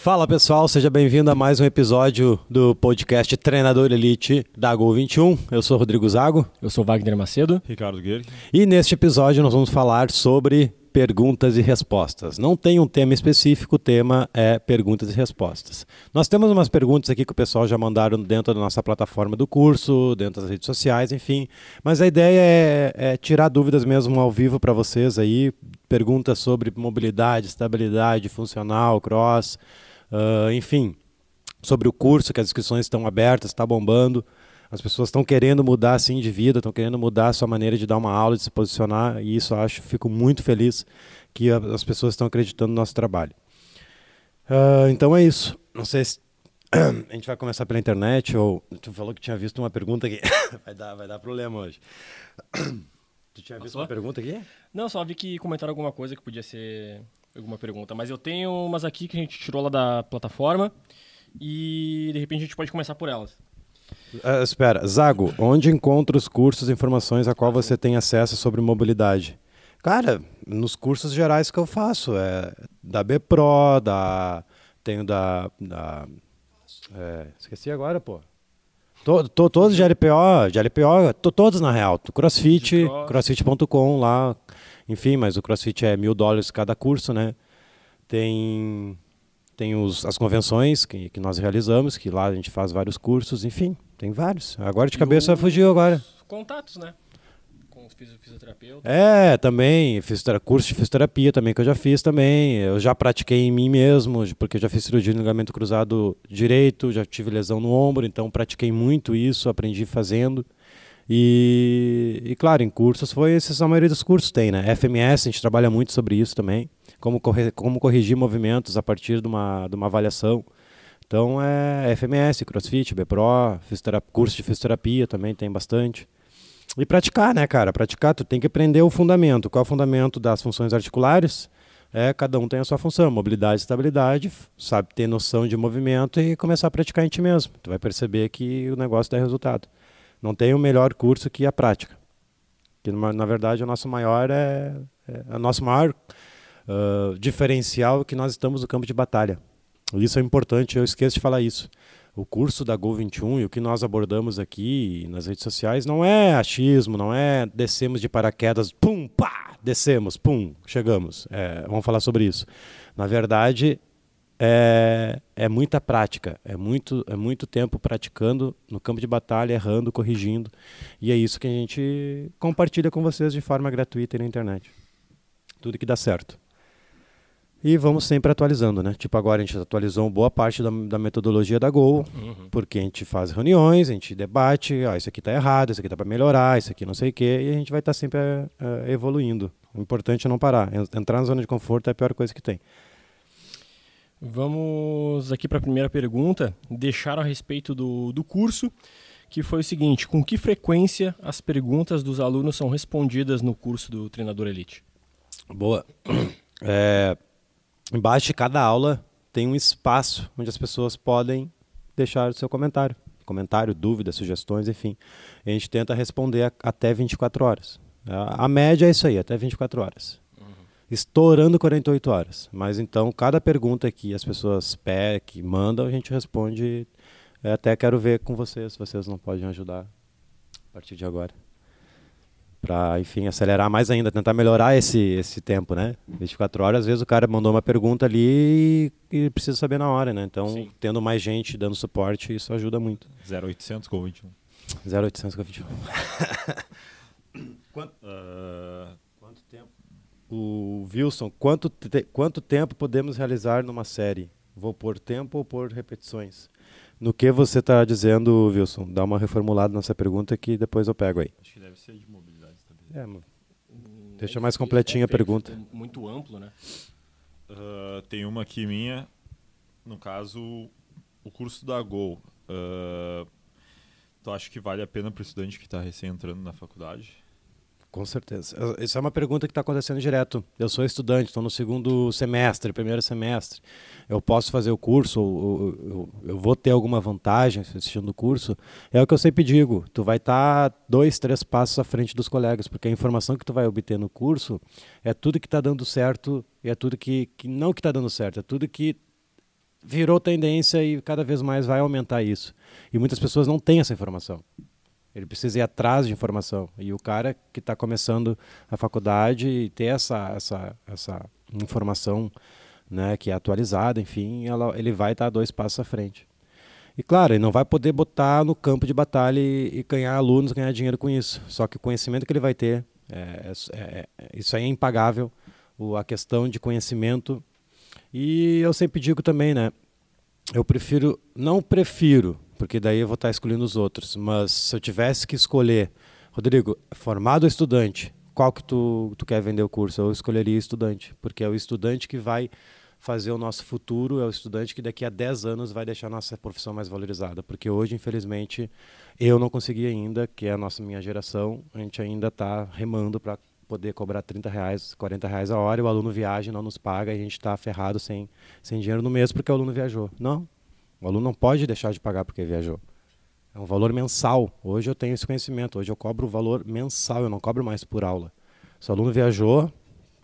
Fala pessoal, seja bem-vindo a mais um episódio do podcast Treinador Elite da Gol 21. Eu sou Rodrigo Zago. Eu sou Wagner Macedo. Ricardo Guerre. E neste episódio nós vamos falar sobre perguntas e respostas. Não tem um tema específico, o tema é perguntas e respostas. Nós temos umas perguntas aqui que o pessoal já mandaram dentro da nossa plataforma do curso, dentro das redes sociais, enfim. Mas a ideia é, é tirar dúvidas mesmo ao vivo para vocês aí. Perguntas sobre mobilidade, estabilidade funcional, cross Uh, enfim, sobre o curso, que as inscrições estão abertas, está bombando. As pessoas estão querendo mudar assim de vida, estão querendo mudar a sua maneira de dar uma aula, de se posicionar, e isso eu acho, fico muito feliz que as pessoas estão acreditando no nosso trabalho. Uh, então é isso. Não sei se a gente vai começar pela internet ou tu falou que tinha visto uma pergunta aqui. vai dar, vai dar problema hoje. tu tinha visto Passou? uma pergunta aqui? Não, só vi que comentaram alguma coisa que podia ser alguma pergunta, mas eu tenho umas aqui que a gente tirou lá da plataforma e de repente a gente pode começar por elas. Uh, espera, Zago, onde encontra os cursos e informações a qual você tem acesso sobre mobilidade? Cara, nos cursos gerais que eu faço, é da BPRO, da tenho da, da é, esqueci agora, pô. To, to, todos de LPO, de LPO, to, todos na real. CrossFit, crossfit.com lá, enfim, mas o CrossFit é mil dólares cada curso, né? Tem, tem os, as convenções que, que nós realizamos, que lá a gente faz vários cursos, enfim, tem vários. Agora de e cabeça fugiu agora. Contatos, né? Com os fisioterapeutas. É, também, curso de fisioterapia também que eu já fiz também. Eu já pratiquei em mim mesmo, porque eu já fiz cirurgia de ligamento cruzado direito, já tive lesão no ombro, então pratiquei muito isso, aprendi fazendo. E, e, claro, em cursos foi esses a maioria dos cursos tem, né? FMS, a gente trabalha muito sobre isso também, como, corre, como corrigir movimentos a partir de uma, de uma avaliação. Então é FMS, CrossFit, BPRO, curso de fisioterapia também tem bastante. E praticar, né, cara? Praticar, tu tem que aprender o fundamento. Qual é o fundamento das funções articulares? É, cada um tem a sua função, mobilidade estabilidade, sabe ter noção de movimento e começar a praticar em ti mesmo. Tu vai perceber que o negócio dá resultado. Não tem o melhor curso que a prática. Que na verdade o nosso maior é, é o nosso maior uh, diferencial é que nós estamos no campo de batalha. Isso é importante, eu esqueço de falar isso. O curso da Gol 21 e o que nós abordamos aqui nas redes sociais não é achismo, não é descemos de paraquedas, pum, pá, descemos, pum, chegamos. É, vamos falar sobre isso. Na verdade, é, é muita prática, é muito, é muito tempo praticando no campo de batalha, errando, corrigindo. E é isso que a gente compartilha com vocês de forma gratuita na internet. Tudo que dá certo. E vamos sempre atualizando, né? Tipo, agora a gente atualizou boa parte da, da metodologia da Gol, uhum. porque a gente faz reuniões, a gente debate, ó, isso aqui está errado, isso aqui está para melhorar, isso aqui não sei o quê, e a gente vai estar tá sempre uh, evoluindo. O importante é não parar. Entrar na zona de conforto é a pior coisa que tem. Vamos aqui para a primeira pergunta. Deixaram a respeito do, do curso, que foi o seguinte: com que frequência as perguntas dos alunos são respondidas no curso do Treinador Elite? Boa. É, embaixo de cada aula tem um espaço onde as pessoas podem deixar o seu comentário. Comentário, dúvidas, sugestões, enfim. A gente tenta responder até 24 horas. A média é isso aí, até 24 horas estourando 48 horas. Mas então, cada pergunta que as pessoas pé, que mandam, a gente responde. Eu até quero ver com vocês, se vocês não podem ajudar a partir de agora. Para, enfim, acelerar mais ainda, tentar melhorar esse, esse tempo, né? 24 horas, às vezes o cara mandou uma pergunta ali e, precisa saber na hora, né? Então, Sim. tendo mais gente dando suporte, isso ajuda muito. 0800 com 21. 0800 com 21. Quanto, uh? O Wilson, quanto, te, quanto tempo podemos realizar numa série? Vou por tempo ou por repetições? No que você está dizendo, Wilson? Dá uma reformulada nessa pergunta que depois eu pego aí. Acho que deve ser de mobilidade também. É, deixa mais completinha a pergunta. Muito amplo, né? Uh, tem uma aqui minha, no caso, o curso da Gol. Uh, tu acha que vale a pena para o estudante que está recém entrando na faculdade? Com certeza. Isso é uma pergunta que está acontecendo direto. Eu sou estudante, estou no segundo semestre, primeiro semestre. Eu posso fazer o curso, eu, eu, eu vou ter alguma vantagem assistindo o curso? É o que eu sempre digo. Tu vai estar tá dois, três passos à frente dos colegas, porque a informação que tu vai obter no curso é tudo que está dando certo e é tudo que, que não que está dando certo, é tudo que virou tendência e cada vez mais vai aumentar isso. E muitas pessoas não têm essa informação. Ele precisa ir atrás de informação. E o cara que está começando a faculdade e ter essa, essa, essa informação né, que é atualizada, enfim, ela, ele vai estar tá dois passos à frente. E claro, ele não vai poder botar no campo de batalha e, e ganhar alunos, ganhar dinheiro com isso. Só que o conhecimento que ele vai ter, é, é, é, isso aí é impagável. O, a questão de conhecimento. E eu sempre digo também, né? Eu prefiro, não prefiro, porque daí eu vou estar escolhendo os outros. Mas se eu tivesse que escolher, Rodrigo, formado ou estudante, qual que tu, tu quer vender o curso? Eu escolheria estudante, porque é o estudante que vai fazer o nosso futuro, é o estudante que daqui a 10 anos vai deixar a nossa profissão mais valorizada. Porque hoje, infelizmente, eu não consegui ainda, que é a nossa minha geração, a gente ainda está remando para poder cobrar 30 reais, 40 reais a hora, e o aluno viaja, não nos paga, e a gente está ferrado sem, sem dinheiro no mês porque o aluno viajou. Não, o aluno não pode deixar de pagar porque viajou. É um valor mensal. Hoje eu tenho esse conhecimento. Hoje eu cobro o valor mensal, eu não cobro mais por aula. Se o aluno viajou,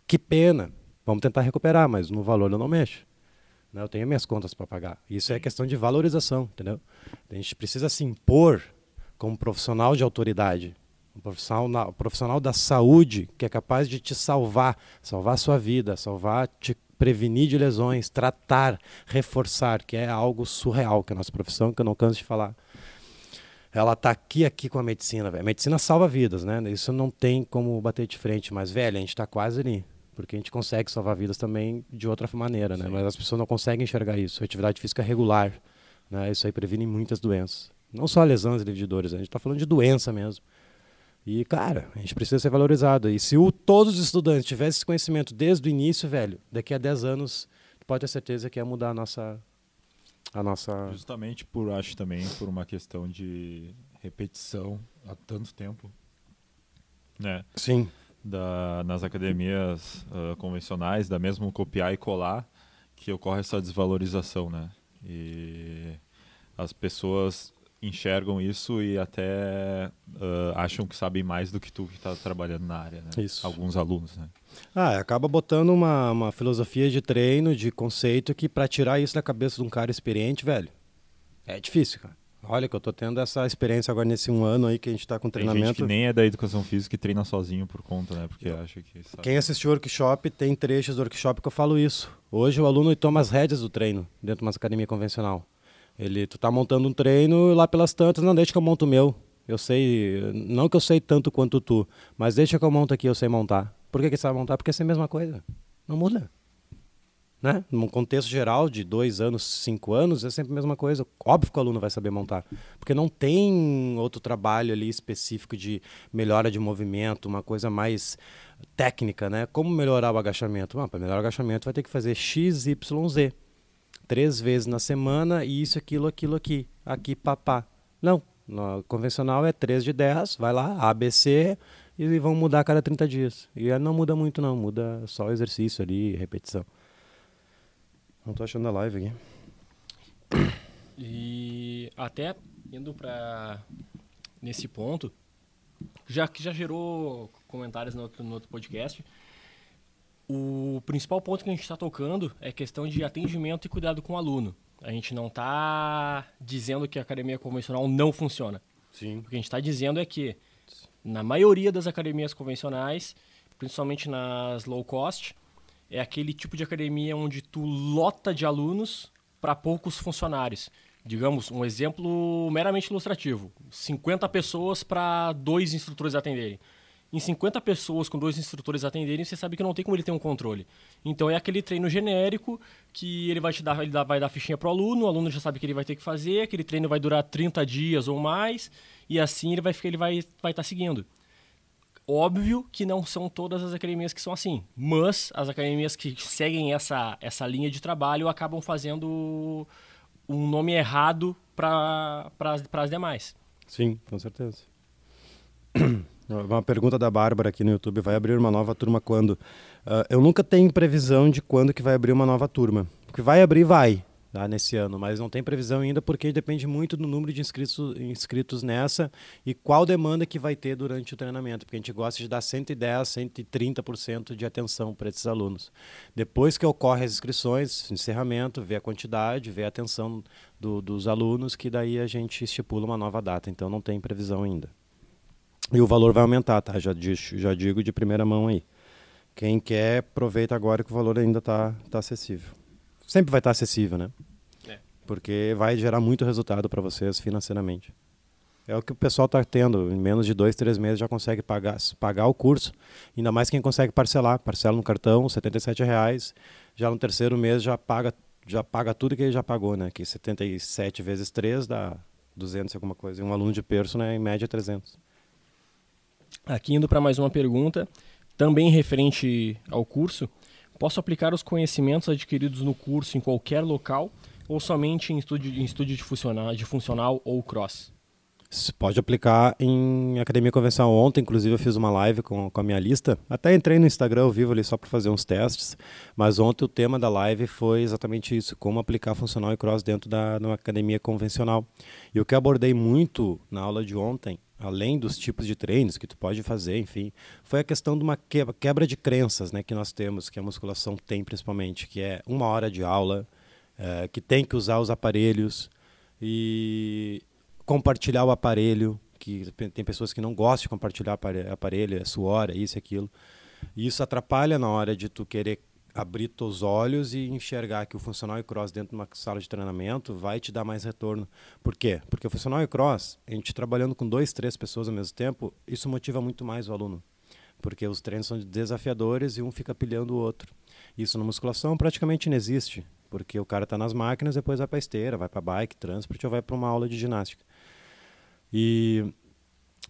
que pena. Vamos tentar recuperar, mas no valor eu não mexo. Né? Eu tenho minhas contas para pagar. Isso é questão de valorização, entendeu? A gente precisa se impor como profissional de autoridade, um profissional, um profissional da saúde que é capaz de te salvar, salvar a sua vida, salvar, te prevenir de lesões, tratar, reforçar, que é algo surreal que é a nossa profissão, que eu não canso de falar. Ela está aqui, aqui com a medicina, velho. A medicina salva vidas, né? Isso não tem como bater de frente, mas, velho, a gente está quase ali. Porque a gente consegue salvar vidas também de outra maneira, né? Sim. Mas as pessoas não conseguem enxergar isso. Atividade física regular, né? Isso aí previne muitas doenças. Não só lesões e dores, a gente está falando de doença mesmo. E, cara, a gente precisa ser valorizado. E se o, todos os estudantes tivessem esse conhecimento desde o início, velho, daqui a 10 anos, pode ter certeza que ia mudar a nossa. A nossa... Justamente por, acho também, por uma questão de repetição há tanto tempo. Né? Sim. Da, nas academias uh, convencionais, da mesmo copiar e colar, que ocorre essa desvalorização, né? E as pessoas enxergam isso e até uh, acham que sabem mais do que tu que está trabalhando na área, né? Isso. Alguns alunos, né? Ah, acaba botando uma, uma filosofia de treino, de conceito, que para tirar isso da cabeça de um cara experiente, velho, é difícil, cara. Olha que eu tô tendo essa experiência agora nesse um ano aí que a gente está com treinamento. Tem gente que nem é da educação física e treina sozinho por conta, né? Porque acha que sabe. Quem assistiu o workshop, tem trechos do workshop que eu falo isso. Hoje o aluno toma as rédeas do treino dentro de uma academia convencional. Ele, tu tá montando um treino e lá pelas tantas, não, deixa que eu monto o meu. Eu sei, não que eu sei tanto quanto tu, mas deixa que eu monto aqui, eu sei montar. Por que, que você vai montar? Porque é a mesma coisa. Não muda. Né? Num contexto geral de dois anos, cinco anos, é sempre a mesma coisa. Óbvio que o aluno vai saber montar. Porque não tem outro trabalho ali específico de melhora de movimento, uma coisa mais técnica, né? Como melhorar o agachamento? Ah, Para melhorar o agachamento vai ter que fazer X, Y, Z três vezes na semana e isso, aquilo, aquilo aqui. Aqui, papá. Não. No convencional é 3 de 10, vai lá, ABC, e vão mudar a cada 30 dias. E não muda muito, não. Muda só exercício ali, repetição. Não estou achando a live aqui. E até indo para nesse ponto, já que já gerou comentários no outro, no outro podcast, o principal ponto que a gente está tocando é questão de atendimento e cuidado com o aluno. A gente não está dizendo que a academia convencional não funciona. Sim. O que a gente está dizendo é que, na maioria das academias convencionais, principalmente nas low cost, é aquele tipo de academia onde tu lota de alunos para poucos funcionários. Digamos, um exemplo meramente ilustrativo: 50 pessoas para dois instrutores atenderem em 50 pessoas com dois instrutores atenderem, você sabe que não tem como ele ter um controle. Então é aquele treino genérico que ele vai te dar, ele vai dar fichinha pro aluno, o aluno já sabe que ele vai ter que fazer, aquele treino vai durar 30 dias ou mais, e assim ele vai ficar, ele vai vai estar tá seguindo. Óbvio que não são todas as academias que são assim, mas as academias que seguem essa, essa linha de trabalho acabam fazendo um nome errado para as demais. Sim, com certeza. Uma pergunta da Bárbara aqui no YouTube. Vai abrir uma nova turma quando? Uh, eu nunca tenho previsão de quando que vai abrir uma nova turma. Porque vai abrir, vai. tá, nesse ano, mas não tem previsão ainda porque depende muito do número de inscritos, inscritos nessa e qual demanda que vai ter durante o treinamento, porque a gente gosta de dar 110, 130% de atenção para esses alunos. Depois que ocorre as inscrições, encerramento, vê a quantidade, vê a atenção do, dos alunos, que daí a gente estipula uma nova data, então não tem previsão ainda. E o valor vai aumentar, tá? Já, já digo de primeira mão aí. Quem quer, aproveita agora que o valor ainda está tá acessível. Sempre vai estar tá acessível, né? É. Porque vai gerar muito resultado para vocês financeiramente. É o que o pessoal está tendo. Em menos de dois, três meses já consegue pagar, pagar o curso. Ainda mais quem consegue parcelar. Parcela no cartão, R$ reais. Já no terceiro mês já paga, já paga tudo que ele já pagou, né? Que 77 vezes 3 dá 200 e alguma coisa. E um aluno de perso, né, em média, 300. Aqui indo para mais uma pergunta também referente ao curso, posso aplicar os conhecimentos adquiridos no curso em qualquer local ou somente em estúdio, em estúdio de, funcional, de funcional ou cross? Você pode aplicar em academia convencional. Ontem, inclusive, eu fiz uma live com, com a minha lista. Até entrei no Instagram ao vivo ali só para fazer uns testes. Mas ontem o tema da live foi exatamente isso: como aplicar funcional e cross dentro da uma academia convencional. E o que abordei muito na aula de ontem além dos tipos de treinos que tu pode fazer, enfim, foi a questão de uma quebra de crenças, né, que nós temos, que a musculação tem principalmente, que é uma hora de aula, é, que tem que usar os aparelhos e compartilhar o aparelho, que tem pessoas que não gostam de compartilhar aparelho, é suor, é isso e aquilo. E isso atrapalha na hora de tu querer abrir teus olhos e enxergar que o funcional e cross dentro de uma sala de treinamento vai te dar mais retorno. Por quê? Porque o funcional e cross, a gente trabalhando com dois, três pessoas ao mesmo tempo, isso motiva muito mais o aluno. Porque os treinos são desafiadores e um fica pilhando o outro. Isso na musculação praticamente não existe, porque o cara está nas máquinas, depois vai para esteira, vai para bike, transporte ou vai para uma aula de ginástica. E,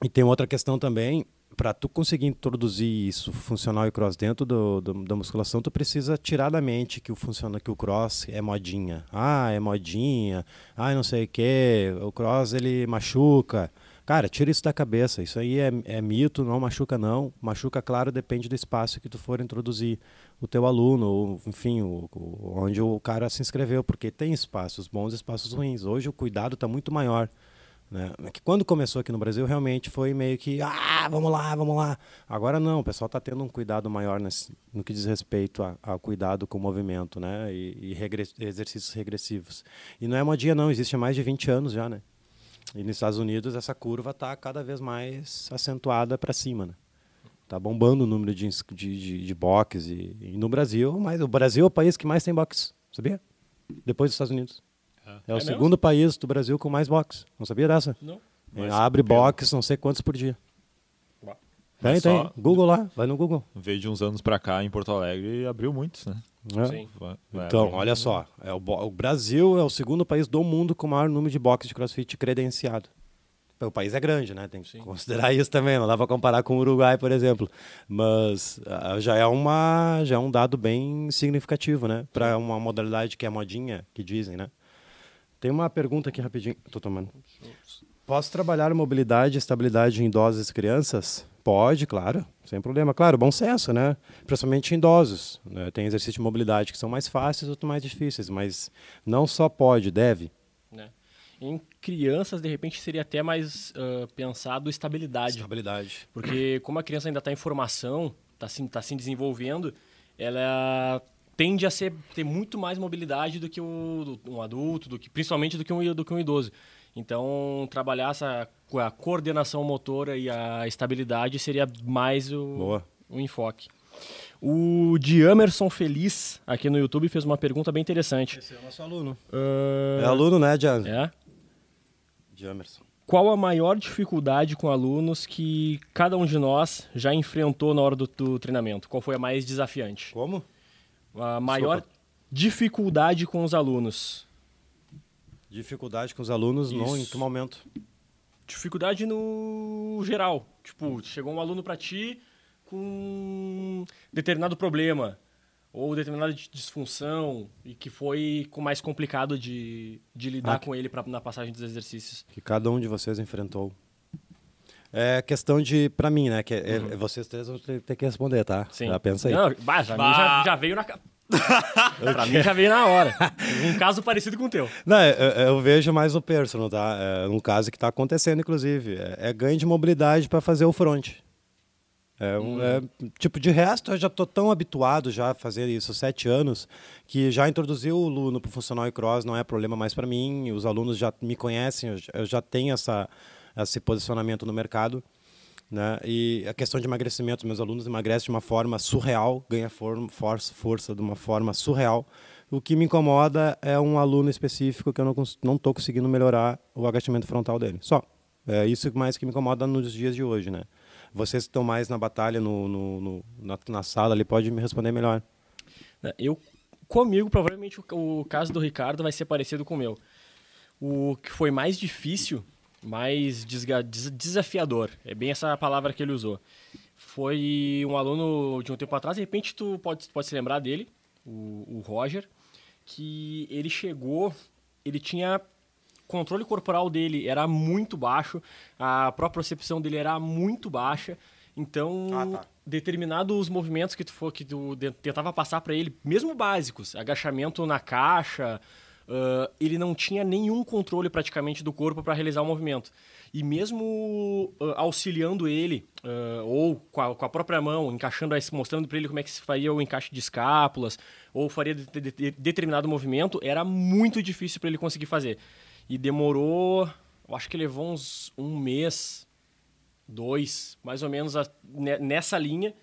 e tem outra questão também, para tu conseguir introduzir isso funcional e cross dentro do, do, da musculação, tu precisa tirar da mente que o funciona que o cross é modinha. Ah, é modinha. Ah, não sei o que. O cross ele machuca. Cara, tira isso da cabeça. Isso aí é, é mito, não machuca não. Machuca, claro, depende do espaço que tu for introduzir o teu aluno, ou enfim, o, o, onde o cara se inscreveu, porque tem espaços bons espaços ruins. Hoje o cuidado está muito maior. Né? Que quando começou aqui no Brasil, realmente foi meio que, ah, vamos lá, vamos lá. Agora não, o pessoal está tendo um cuidado maior nesse, no que diz respeito ao cuidado com o movimento né? e, e exercícios regressivos. E não é modinha, não, existe há mais de 20 anos já. Né? E nos Estados Unidos, essa curva está cada vez mais acentuada para cima. Né? Tá bombando o número de, de, de, de boxes. E, e, no Brasil, mas o Brasil é o país que mais tem boxe, sabia? Depois dos Estados Unidos. É, é o segundo mesmo? país do Brasil com mais box. Não sabia dessa? Não. É, abre box não sei quantos por dia. Tem, tem. Google lá, vai no Google. Veio de uns anos para cá em Porto Alegre e abriu muitos, né? É. Sim. então, olha só, é o, o, Brasil é o segundo país do mundo com o maior número de boxes de crossfit credenciado. O país é grande, né? Tem que Sim. considerar isso também. Não dá para comparar com o Uruguai, por exemplo. Mas uh, já é uma, já é um dado bem significativo, né? Para uma modalidade que é modinha, que dizem, né? Tem uma pergunta aqui rapidinho. Tô tomando. Posso trabalhar mobilidade e estabilidade em idosos e crianças? Pode, claro, sem problema. Claro, bom senso, né? Principalmente em idosos. Né? Tem exercícios de mobilidade que são mais fáceis, outros mais difíceis, mas não só pode, deve. Né? Em crianças, de repente, seria até mais uh, pensado estabilidade. Estabilidade. Porque como a criança ainda está em formação, está se, tá se desenvolvendo, ela tende a ser, ter muito mais mobilidade do que o, um adulto, do que, principalmente do que, um, do que um idoso. Então, trabalhar essa, a coordenação motora e a estabilidade seria mais o, o enfoque. O Diamerson Feliz, aqui no YouTube, fez uma pergunta bem interessante. Esse é o nosso aluno. Uh... É aluno, né, Diamerson? É. Diamerson. Qual a maior dificuldade com alunos que cada um de nós já enfrentou na hora do, do treinamento? Qual foi a mais desafiante? Como? A maior Sopa. dificuldade com os alunos? Dificuldade com os alunos no, em que momento? Dificuldade no geral. Tipo, chegou um aluno para ti com determinado problema ou determinada disfunção e que foi mais complicado de, de lidar ah, com ele pra, na passagem dos exercícios. Que cada um de vocês enfrentou. É questão de, pra mim, né? Que é, uhum. vocês três vão ter que responder, tá? Sim. Já pensa aí. Não, bah, já, bah. já, já, veio na. pra mim já veio na hora. Um caso parecido com o teu. Não, eu, eu vejo mais o personal, tá? É um caso que está acontecendo, inclusive. É, é, ganho de mobilidade para fazer o front. É, um, hum. é, tipo, de resto, eu já estou tão habituado já a fazer isso há sete anos que já introduziu o Luno para o funcional e cross, não é problema mais para mim. Os alunos já me conhecem, eu já tenho essa, esse posicionamento no mercado. Né? E a questão de emagrecimento, meus alunos emagrecem de uma forma surreal, ganham força, força de uma forma surreal. O que me incomoda é um aluno específico que eu não estou conseguindo melhorar o agachamento frontal dele. Só. É isso mais que me incomoda nos dias de hoje, né? Vocês que estão mais na batalha, no, no, no na, na, sala, ali pode me responder melhor. É, eu, comigo, provavelmente o, o caso do Ricardo vai ser parecido com o meu. O que foi mais difícil mais desafiador. É bem essa palavra que ele usou. Foi um aluno de um tempo atrás, de repente tu pode, pode se lembrar dele, o, o Roger, que ele chegou, ele tinha controle corporal dele era muito baixo, a própria percepção dele era muito baixa. Então, ah, tá. determinados movimentos que tu, for, que tu tentava passar para ele, mesmo básicos, agachamento na caixa, uh, ele não tinha nenhum controle praticamente do corpo para realizar o movimento. E mesmo uh, auxiliando ele, uh, ou com a, com a, própria mão, encaixando, mostrando para ele como é que se faria o encaixe de escápulas, ou faria de, de, de, determinado movimento, era muito difícil para ele conseguir fazer. E demorou, eu acho que levou uns um mês, dois, mais ou menos a, nessa linha,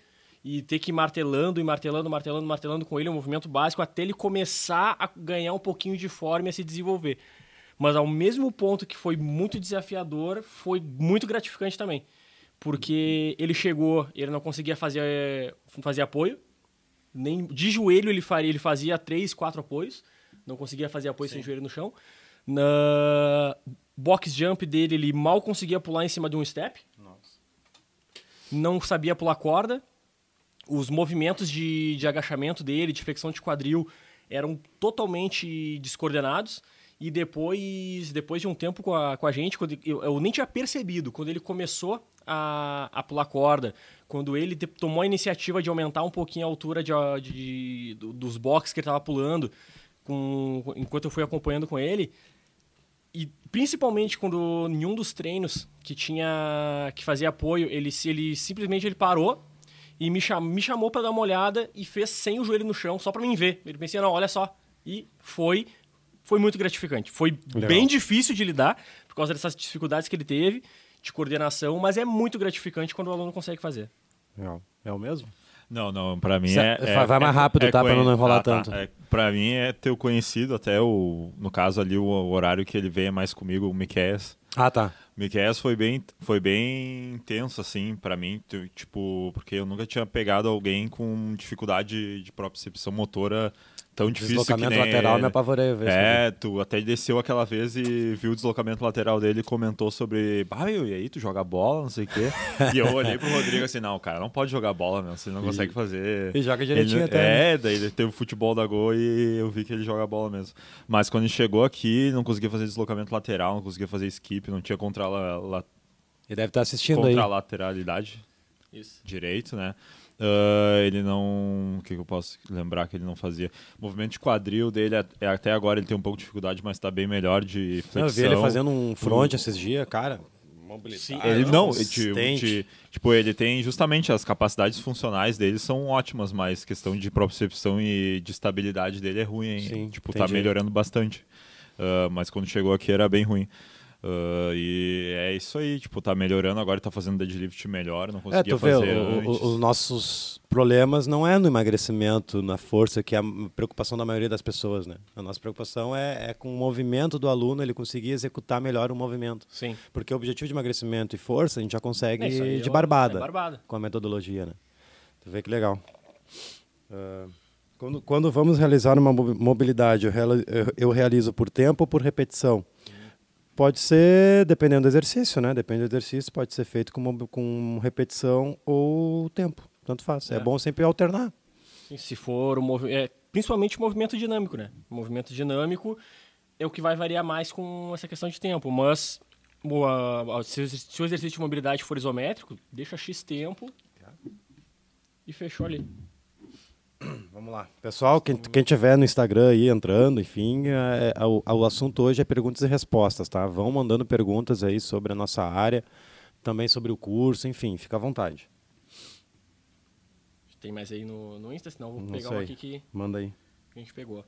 e ter que ir martelando e martelando, martelando, martelando com ele um movimento básico até ele começar a ganhar um pouquinho de forma e a se desenvolver. Mas ao mesmo ponto que foi muito desafiador, foi muito gratificante também. Porque ele chegou, ele não conseguia fazer, fazer apoio, nem de joelho ele faria, ele fazia três, quatro apoios, não conseguia fazer apoio Sim. sem joelho no chão. Na box jump dele, ele mal conseguia pular em cima de um step. Nossa. Não sabia pular corda os movimentos de, de agachamento dele, de flexão de quadril, eram totalmente descoordenados. E depois, depois de um tempo com a, com a gente, quando eu, eu nem tinha percebido, quando ele começou a, a pular corda, quando ele tomou a iniciativa de aumentar um pouquinho a altura de, de, dos boxes que ele estava pulando, com, enquanto eu fui acompanhando com ele, e principalmente quando em um dos treinos que tinha que fazer apoio, ele, ele simplesmente ele parou e me, cham me chamou para dar uma olhada e fez sem o joelho no chão, só para mim ver. Ele pensei, não, olha só. E foi foi muito gratificante. Foi Legal. bem difícil de lidar, por causa dessas dificuldades que ele teve de coordenação, mas é muito gratificante quando o aluno consegue fazer. Legal. É o mesmo? Não, não, para mim é, é, Vai mais rápido, é, tá? Pra não enrolar ah, tá. tanto. É, pra mim é ter o conhecido, até o. No caso ali, o, o horário que ele veio mais comigo, o Miquel. Ah, tá. Miquel foi bem, foi bem intenso, assim, para mim, tipo, porque eu nunca tinha pegado alguém com dificuldade de propriocepção motora tão difícil deslocamento que nem lateral me apavorei ver É, tu até desceu aquela vez e viu o deslocamento lateral dele e comentou sobre, ah, meu, e aí tu joga bola, não sei o quê. e eu olhei pro Rodrigo assim, não, cara, não pode jogar bola, meu, você não e... consegue fazer. E joga direitinho ele, até. Né? É, daí ele teve o futebol da Gol e eu vi que ele joga bola mesmo. Mas quando ele chegou aqui, não conseguia fazer deslocamento lateral, não conseguia fazer skip, não tinha contra la, la... Ele deve estar assistindo contra aí. Contra a lateralidade. Isso. Direito, né? Uh, ele não. O que, que, eu posso lembrar que ele não fazia? O movimento de quadril dele, é, até agora ele tem um pouco de dificuldade, mas está bem melhor de flexão. Eu vi ele fazendo um front esses dias, cara. Sim, ele não, tipo, tipo, ele tem justamente as capacidades funcionais dele são ótimas, mas questão de propriocepção e de estabilidade dele é ruim, hein? Sim, tipo, tá melhorando bastante. Uh, mas quando chegou aqui era bem ruim. Uh, e é isso aí, tipo, tá melhorando agora, tá fazendo deadlift melhor, não é, conseguia é, fazer o, os nossos problemas não é no emagrecimento, na força, que é a preocupação da maioria das pessoas, né? A nossa preocupação é, é com o movimento do aluno, ele conseguir executar melhor o movimento. Sim. Porque o objetivo de emagrecimento e força a gente já consegue é de barbada, é barbada, com a metodologia, né? Tu vê que legal. Uh, quando, quando vamos realizar uma mobilidade, eu realizo por tempo ou por repetição? Pode ser, dependendo do exercício, né? Depende do exercício, pode ser feito com, com repetição ou tempo. Tanto faz. É, é bom sempre alternar. Se for o movimento. É, principalmente o movimento dinâmico, né? O movimento dinâmico é o que vai variar mais com essa questão de tempo. Mas se, se o exercício de mobilidade for isométrico, deixa X tempo e fechou ali. Vamos lá. Pessoal, quem, quem tiver no Instagram aí entrando, enfim, é, é, o, o assunto hoje é perguntas e respostas, tá? Vão mandando perguntas aí sobre a nossa área, também sobre o curso, enfim, fica à vontade. Tem mais aí no, no Insta, senão vou Não pegar sei. um aqui que Manda aí. a gente pegou.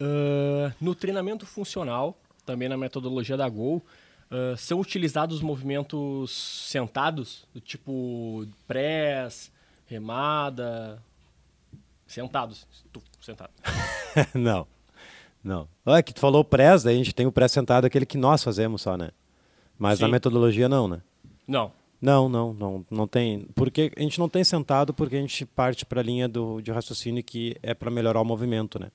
Ah, no treinamento funcional, também na metodologia da Gol, ah, são utilizados movimentos sentados, do tipo press, remada, sentados, tu, sentado. não, não. Olha, que tu falou press, daí a gente tem o pré sentado, aquele que nós fazemos só, né? Mas na Sim. metodologia não, né? Não, Não, não, não, não tem. Porque a gente não tem sentado porque a gente parte para a linha do, de raciocínio que é para melhorar o movimento, né?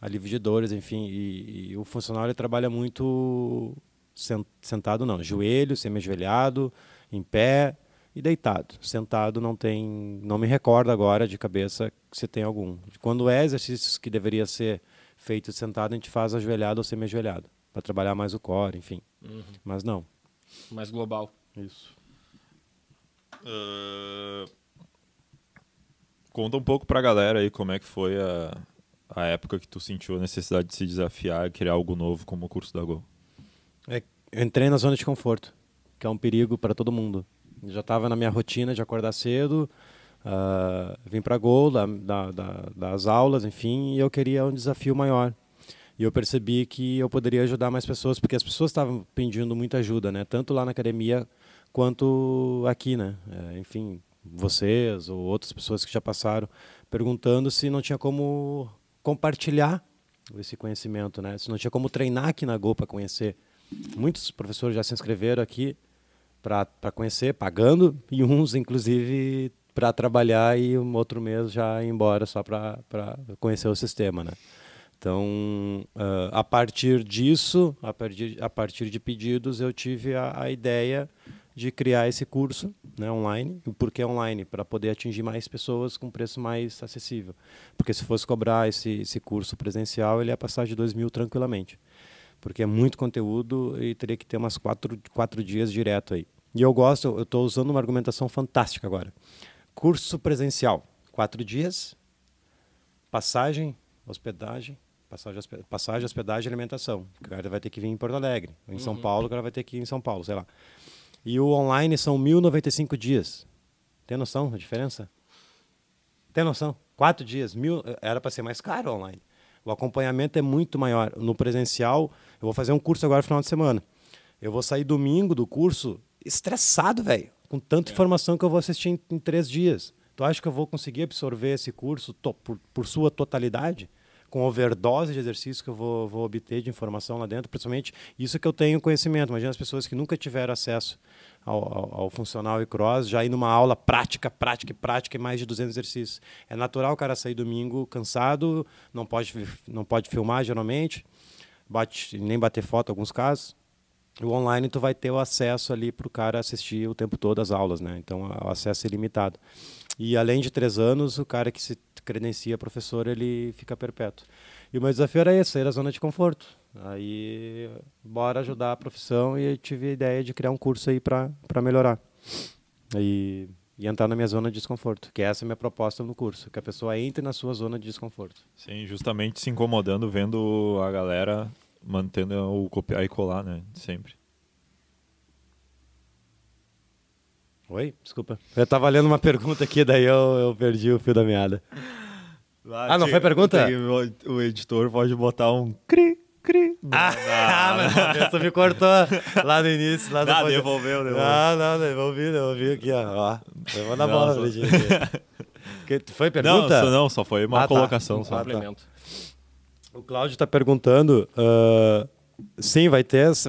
Alívio de dores, enfim. E, e o funcional ele trabalha muito sen- sentado, não. Joelho, semi-ajoelhado, em pé e deitado. Sentado não tem. Não me recordo agora de cabeça se tem algum. Quando é exercícios que deveria ser feito sentado, a gente faz ajoelhado ou semi-ajoelhado. Para trabalhar mais o core, enfim. Mas não. mais global. Isso. Ah, conta um pouco pra galera aí como é que foi a, a época que tu sentiu a necessidade de se desafiar e criar algo novo como o curso da Gol. É, eu entrei na zona de conforto, que é um perigo para todo mundo. Já estava na minha rotina de acordar cedo, ah, vim para Gol, da, da- da- das aulas, enfim, e eu queria um desafio maior. E eu percebi que eu poderia ajudar mais pessoas, porque as pessoas estavam pedindo muita ajuda, né? Tanto lá na academia quanto aqui, né? É, enfim, vocês ou outras pessoas que já passaram, perguntando se não tinha como compartilhar esse conhecimento, né? Se não tinha como treinar aqui na Gol para conhecer. Muitos professores já se inscreveram aqui para conhecer, pagando, e uns, inclusive, para trabalhar e um outro mês já ir embora só para conhecer o sistema, né? Então, ah, a partir disso, a partir, a partir de pedidos, eu tive a, a ideia de criar esse curso né, online. Por que online? Para poder atingir mais pessoas com preço mais acessível. Porque se fosse cobrar esse, esse curso presencial, ele ia passar de 2 mil tranquilamente. Porque é muito conteúdo e teria que ter umas quatro, quatro dias direto aí. E eu gosto, eu estou usando uma argumentação fantástica agora. Curso presencial, quatro dias, passagem, hospedagem, passagem, hospe- passagem, hospedagem e alimentação. O cara vai ter que vir em Porto Alegre. Em São Paulo, o cara vai ter que ir em São Paulo, sei lá. E o online são 1.095 dias. Tem noção da diferença? Tem noção? Quatro dias, mil, era para ser mais caro online. O acompanhamento é muito maior. No presencial, eu vou fazer um curso agora no final de semana. Eu vou sair domingo do curso estressado, velho, com tanta informação que eu vou assistir em, em três dias. Tu acha que eu vou conseguir absorver esse curso por, por sua totalidade? Com overdose de exercício que eu vou, vou obter de informação lá dentro, principalmente isso que eu tenho conhecimento. Imagina as pessoas que nunca tiveram acesso ao, ao, ao funcional e cross, já ir numa aula prática, prática e prática e mais de 200 exercícios. É natural o cara sair domingo cansado, não pode, não pode filmar geralmente, bate, nem bater foto em alguns casos. O online tu vai ter o acesso ali para o cara assistir o tempo todo as aulas, né? Então o acesso é ilimitado. E além de três anos, o cara que se credencia professor ele fica perpétuo. E o meu desafio era esse, sair da zona de conforto. Aí bora ajudar a profissão e tive a ideia de criar um curso aí para melhorar. E, e entrar na minha zona de desconforto, que essa é a minha proposta no curso, que a pessoa entre na sua zona de desconforto. Sim, justamente se incomodando vendo a galera mantendo o copiar e colar, né? Sempre. Oi? Desculpa. Eu estava lendo uma pergunta aqui, daí eu, eu perdi o fio da meada. Ah, não foi pergunta? o, o editor pode botar um cri, cri. Ah, mas a cabeça me cortou lá no início. Lá Ah, depois- devolveu, devolveu. Não, não, devolvi, devolvi aqui, ó. ó. Eu vou dar Não, bola só- Foi Não, pergunta? só, não, só foi uma Ah, tá. colocação. Só. Ah, tá. Complemento. O Cláudio está perguntando. ah, sim, vai ter. esse-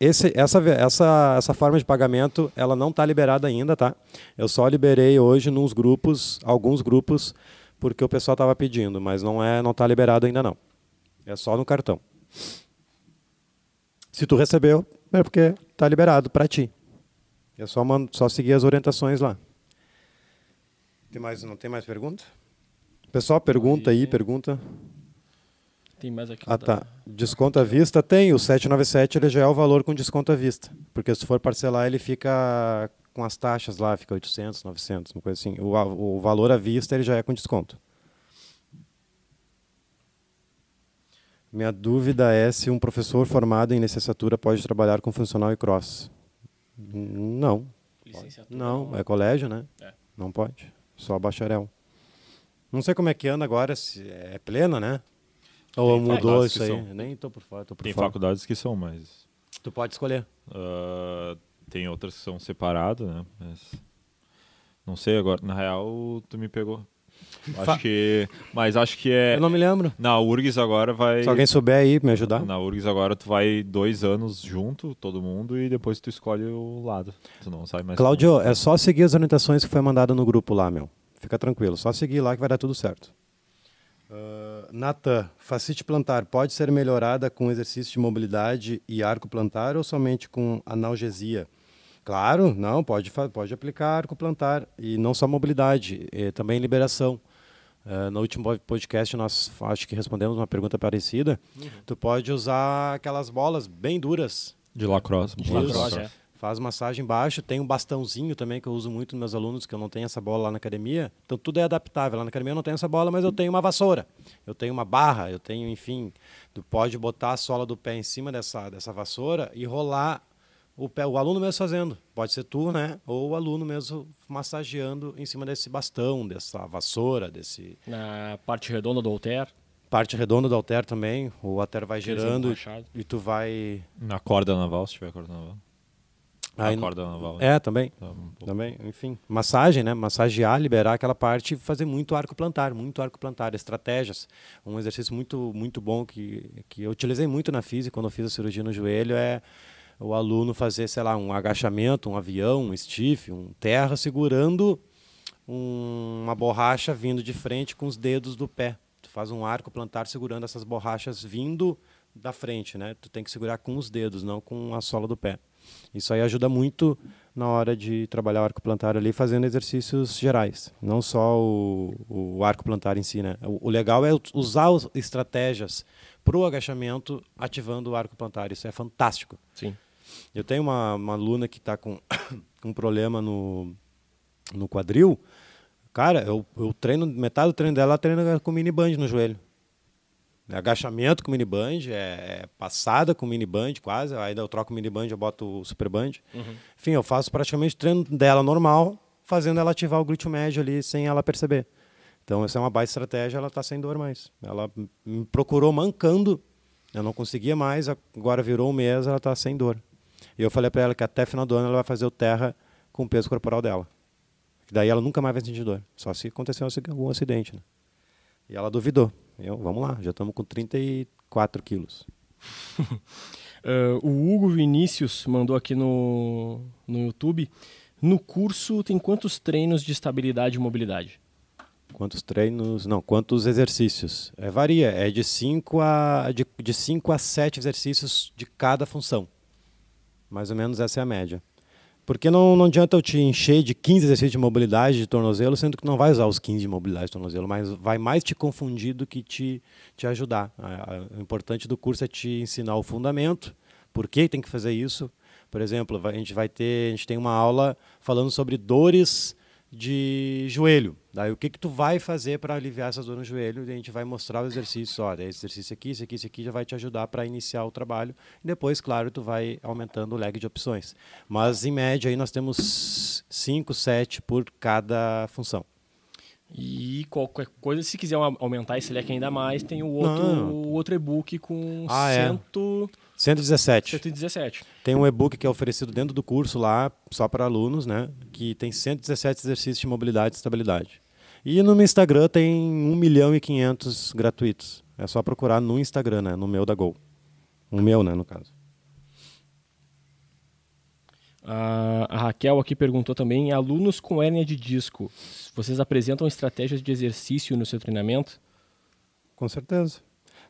Esse, essa, essa, essa forma de pagamento, ela não está liberada ainda, tá? Eu só liberei hoje nos grupos, alguns grupos, porque o pessoal estava pedindo, mas não é, não está liberado ainda não. É só no cartão. Se tu recebeu, é porque está liberado para ti. É só, man- só seguir as orientações lá. Tem mais, não tem mais pergunta? Pessoal, pergunta aí, pergunta. Tem mais aqui. Ah, da- tá. Desconto à vista tem. O 797 ele já é o valor com desconto à vista. Porque se for parcelar, ele fica com as taxas lá, fica 800, 900, uma coisa assim. O, o valor à vista ele já é com desconto. Minha dúvida é se um professor formado em licenciatura pode trabalhar com funcional e cross. Não. Não, é colégio, né? É. Não pode. Só bacharel. Não sei como é que anda agora, se é plena, né? Ou Tem mudou isso aí? São. Nem tô por fora. Tô por Tem fora. faculdades que são, mas. Tu pode escolher. Uh, tem outras que são separadas, né? Mas. Não sei agora. Na real, tu me pegou. Acho que. Mas acho que é. Eu não me lembro. Na URGS agora vai. Se alguém souber aí me ajudar. Na URGS agora tu vai dois anos junto, todo mundo, e depois tu escolhe o lado. Tu não sabe mais. Cláudio, como. é só seguir as orientações que foi mandada no grupo lá, meu. Fica tranquilo. Só seguir lá que vai dar tudo certo. Uh, Natan, facite plantar pode ser melhorada com exercício de mobilidade e arco plantar ou somente com analgesia? Claro, não, pode, pode aplicar arco plantar e não só mobilidade, também liberação. Uh, no último podcast nós acho que respondemos uma pergunta parecida. Uhum. Tu pode usar aquelas bolas bem duras. De lacrosse. De lacrosse, é. Faz massagem embaixo, tem um bastãozinho também que eu uso muito nos meus alunos, que eu não tenho essa bola lá na academia. Então tudo é adaptável. Lá na academia eu não tenho essa bola, mas eu tenho uma vassoura. Eu tenho uma barra, eu tenho, enfim, tu pode botar a sola do pé em cima dessa, dessa vassoura e rolar o, pé, o aluno mesmo fazendo. Pode ser tu, né? Ou o aluno mesmo massageando em cima desse bastão, dessa vassoura, desse. Na parte redonda do halter. Parte redonda do halter também. O halter vai girando e, e tu vai. Na corda naval, se tiver corda naval. Aí, corda naval. É, também. Tá um também, enfim. Massagem, né? Massagear, liberar aquela parte e fazer muito arco plantar, muito arco plantar, estratégias. Um exercício muito muito bom que, que eu utilizei muito na física quando eu fiz a cirurgia no joelho é o aluno fazer, sei lá, um agachamento, um avião, um stiff, um terra, segurando um, uma borracha vindo de frente com os dedos do pé. Tu faz um arco plantar segurando essas borrachas vindo da frente, né? Tu tem que segurar com os dedos, não com a sola do pé. Isso aí ajuda muito na hora de trabalhar o arco plantar ali, fazendo exercícios gerais, não só o, o arco plantar em si, né? O, o legal é usar estratégias para o agachamento ativando o arco plantar. Isso é fantástico. Sim. Eu tenho uma, uma aluna que está com, um problema no, no quadril. Cara, eu, eu treino, metade do treino dela ela treina com mini band no joelho. É agachamento com mini band, é, é, passada com mini band quase. Aí eu troco o mini band, eu boto o super band. Uhum. Enfim, eu faço praticamente o treino dela normal, fazendo ela ativar o glúteo médio ali sem ela perceber. Então, essa é uma baita estratégia, ela está sem dor mais. Ela me procurou mancando, eu não conseguia mais, agora virou um mês, ela está sem dor. E eu falei para ela que até final do ano ela vai fazer o terra com o peso corporal dela. Daí ela nunca mais vai sentir dor, só se acontecer algum acidente. Né? E ela duvidou. Eu, vamos lá, já estamos com 34 quilos. uh, o Hugo Vinícius mandou aqui no, no YouTube. No curso tem quantos treinos de estabilidade e mobilidade? Quantos treinos? Não, quantos exercícios? É, varia, é de 5 a, de, de cinco a 7 exercícios de cada função. Mais ou menos essa é a média. Porque não, não adianta eu te encher de 15 exercícios de mobilidade de tornozelo, sendo que não vai usar os 15 de mobilidade de tornozelo, mas vai mais te confundir do que te, te ajudar. O importante do curso é te ensinar o fundamento, por que tem que fazer isso. Por exemplo, a gente vai ter, a gente tem uma aula falando sobre dores de joelho. Daí o que que tu vai fazer para aliviar essas dores no joelho? E a gente vai mostrar o exercício, olha, esse exercício aqui, esse aqui, esse aqui já vai te ajudar para iniciar o trabalho. E depois, claro, tu vai aumentando o lag de opções. Mas em média aí nós temos 5, 7 por cada função. E qualquer coisa, se quiser aumentar esse leque ainda mais, tem o outro, o outro e-book com ah, cento... é. 117. 117. Tem um e-book que é oferecido dentro do curso lá, só para alunos, né? Que tem 117 exercícios de mobilidade e estabilidade. E no meu Instagram tem 1 milhão e 500 gratuitos. É só procurar no Instagram, né? No meu da Gol. O meu, né, no caso. A Raquel aqui perguntou também: alunos com hérnia de disco, vocês apresentam estratégias de exercício no seu treinamento? Com certeza.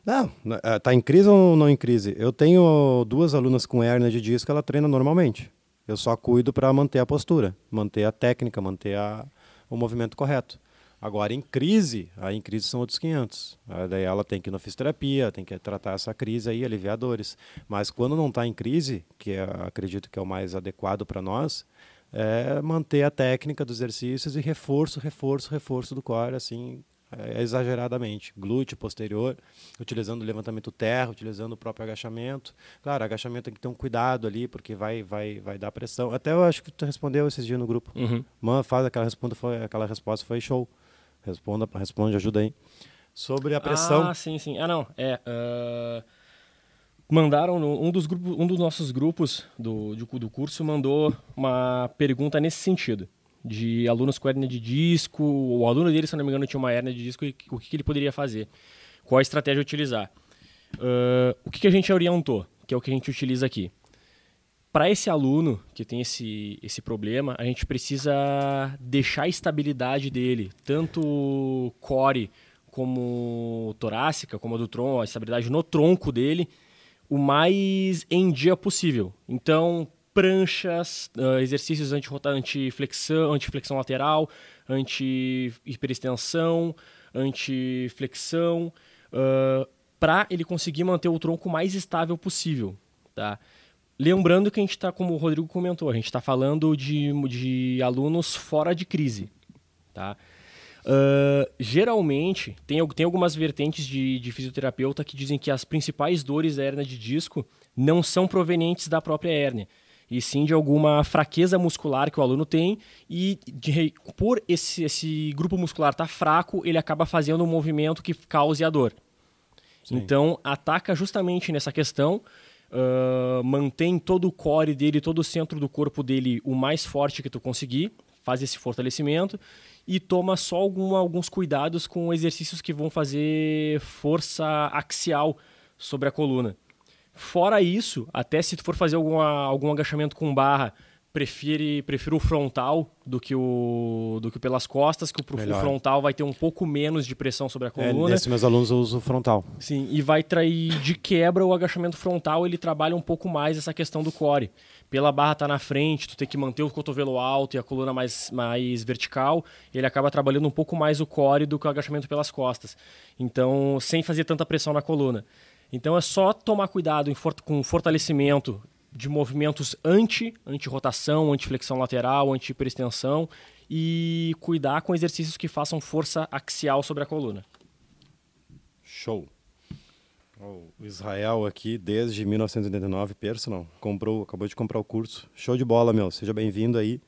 Não, é, em crise ou não em crise? Eu tenho duas alunas com hérnia de disco, ela treina normalmente. Eu só cuido para manter a postura, manter a técnica, manter a, o movimento correto. Agora, em crise, aí em crise são outros 500. Aí daí ela tem que ir na fisioterapia, tem que tratar essa crise aí, aliviar dores. Mas quando não está em crise, que é, acredito que é o mais adequado para nós, é manter a técnica dos exercícios e reforço, reforço, reforço do core, assim, é, exageradamente. Glúteo posterior, utilizando o levantamento terra, utilizando o próprio agachamento. Claro, agachamento tem que ter um cuidado ali, porque vai, vai, vai dar pressão. Até eu acho que tu respondeu esses dias no grupo. Uhum. Man, faz aquela resposta, foi, aquela resposta foi show. Responda, responde, ajuda aí. Sobre a pressão. Ah, sim, sim. Ah, não. É. Uh, mandaram no, um dos grupos, um dos nossos grupos do, do, do curso mandou uma pergunta nesse sentido de alunos com hernia de disco, o aluno dele, se não me engano, tinha uma hernia de disco, e o que, que ele poderia fazer? Qual a estratégia utilizar? Uh, o que, que a gente orientou, que é o que a gente utiliza aqui? Para esse aluno que tem esse, esse problema, a gente precisa deixar a estabilidade dele, tanto core como torácica, como a do tronco, a estabilidade no tronco dele, o mais em dia possível. Então, pranchas, uh, exercícios anti-flexão, anti-flexão lateral, anti-hiperextensão, anti-flexão, uh, para ele conseguir manter o tronco mais estável possível. Tá? Lembrando que a gente está, como o Rodrigo comentou, a gente está falando de, de alunos fora de crise. Tá? Uh, geralmente, tem, tem algumas vertentes de, de fisioterapeuta que dizem que as principais dores da hérnia de disco não são provenientes da própria hérnia, e sim de alguma fraqueza muscular que o aluno tem e de, por esse, esse grupo muscular estar tá fraco, ele acaba fazendo um movimento que cause a dor. Sim. Então, ataca justamente nessa questão, uh, mantém todo o core dele, todo o centro do corpo dele o mais forte que tu conseguir, faz esse fortalecimento e toma só algum, alguns cuidados com exercícios que vão fazer força axial sobre a coluna. Fora isso, até se tu for fazer alguma, algum agachamento com barra, prefere, prefiro o frontal do que o do que pelas costas, que o, frontal vai ter um pouco menos de pressão sobre a é, coluna. É, nesses meus alunos eu uso o frontal. Sim, e vai trair de quebra o agachamento frontal, ele trabalha um pouco mais essa questão do core. Pela barra tá na frente, tu tem que manter o cotovelo alto e a coluna mais, mais vertical, ele acaba trabalhando um pouco mais o core do que o agachamento pelas costas. Então, sem fazer tanta pressão na coluna. Então é só tomar cuidado for com fortalecimento de movimentos anti, anti-rotação, anti-flexão lateral, anti-hiperextensão e cuidar com exercícios que façam força axial sobre a coluna. Show. O Israel aqui, desde 1989, personal, comprou, acabou de comprar o curso. Show de bola, meu. Seja bem-vindo aí.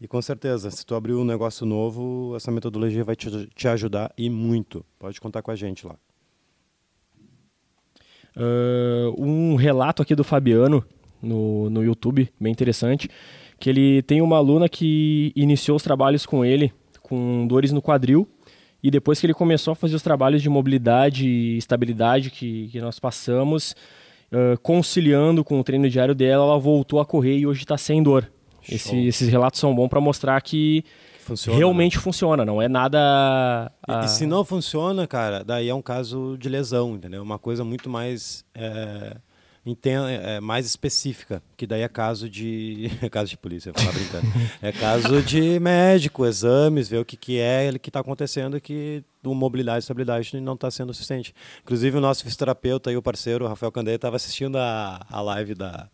E com certeza, se tu abrir um negócio novo, essa metodologia vai te, te ajudar e muito. Pode contar com a gente lá. Uh, um relato aqui do Fabiano no, no YouTube, bem interessante, que ele tem uma aluna que iniciou os trabalhos com ele com dores no quadril e depois que ele começou a fazer os trabalhos de mobilidade e estabilidade que, que nós passamos, uh, conciliando com o treino diário dela, ela voltou a correr e hoje está sem dor. Esse, esses relatos são bons para mostrar que funciona, realmente né? funciona, não é nada. A... E, e, se não funciona, cara, daí é um caso de lesão, entendeu? Uma coisa muito mais. É, é, mais específica, que daí é caso de. É caso de polícia, vou falar brincando. é caso de médico, exames, ver o que, que é que está acontecendo que o mobilidade e estabilidade não está sendo suficiente. Inclusive, o nosso fisioterapeuta e o parceiro, o Rafael Candeia, estava assistindo a, a live da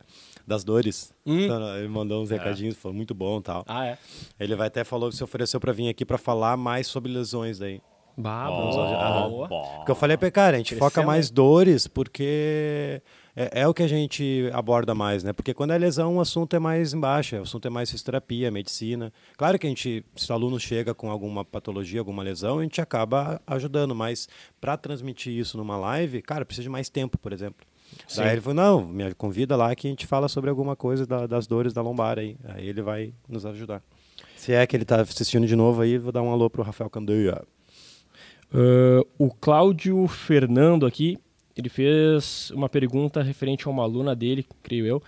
das dores. Hum. Então, ele mandou uns é. recadinhos, falou muito bom e tal. Ah, é? Ele vai até falou que se ofereceu para vir aqui para falar mais sobre lesões daí. Bah, oh, Porque eu falei pra cara, a gente Crescendo. foca mais dores porque é, é, o que a gente aborda mais, né? Porque quando é lesão, o assunto é mais embaixo, o assunto é mais fisioterapia, medicina. Claro que a gente, se o aluno chega com alguma patologia, alguma lesão, a gente acaba ajudando, mas para transmitir isso numa live, cara, precisa de mais tempo, por exemplo. Sim. Daí ele falou, não, me convida lá que a gente fala sobre alguma coisa da, das dores da lombar aí. Aí ele vai nos ajudar. Se é que ele está assistindo de novo aí, vou dar um alô pro Rafael Candeia. Uh, o Cláudio Fernando aqui, ele fez uma pergunta referente a uma aluna dele, creio eu,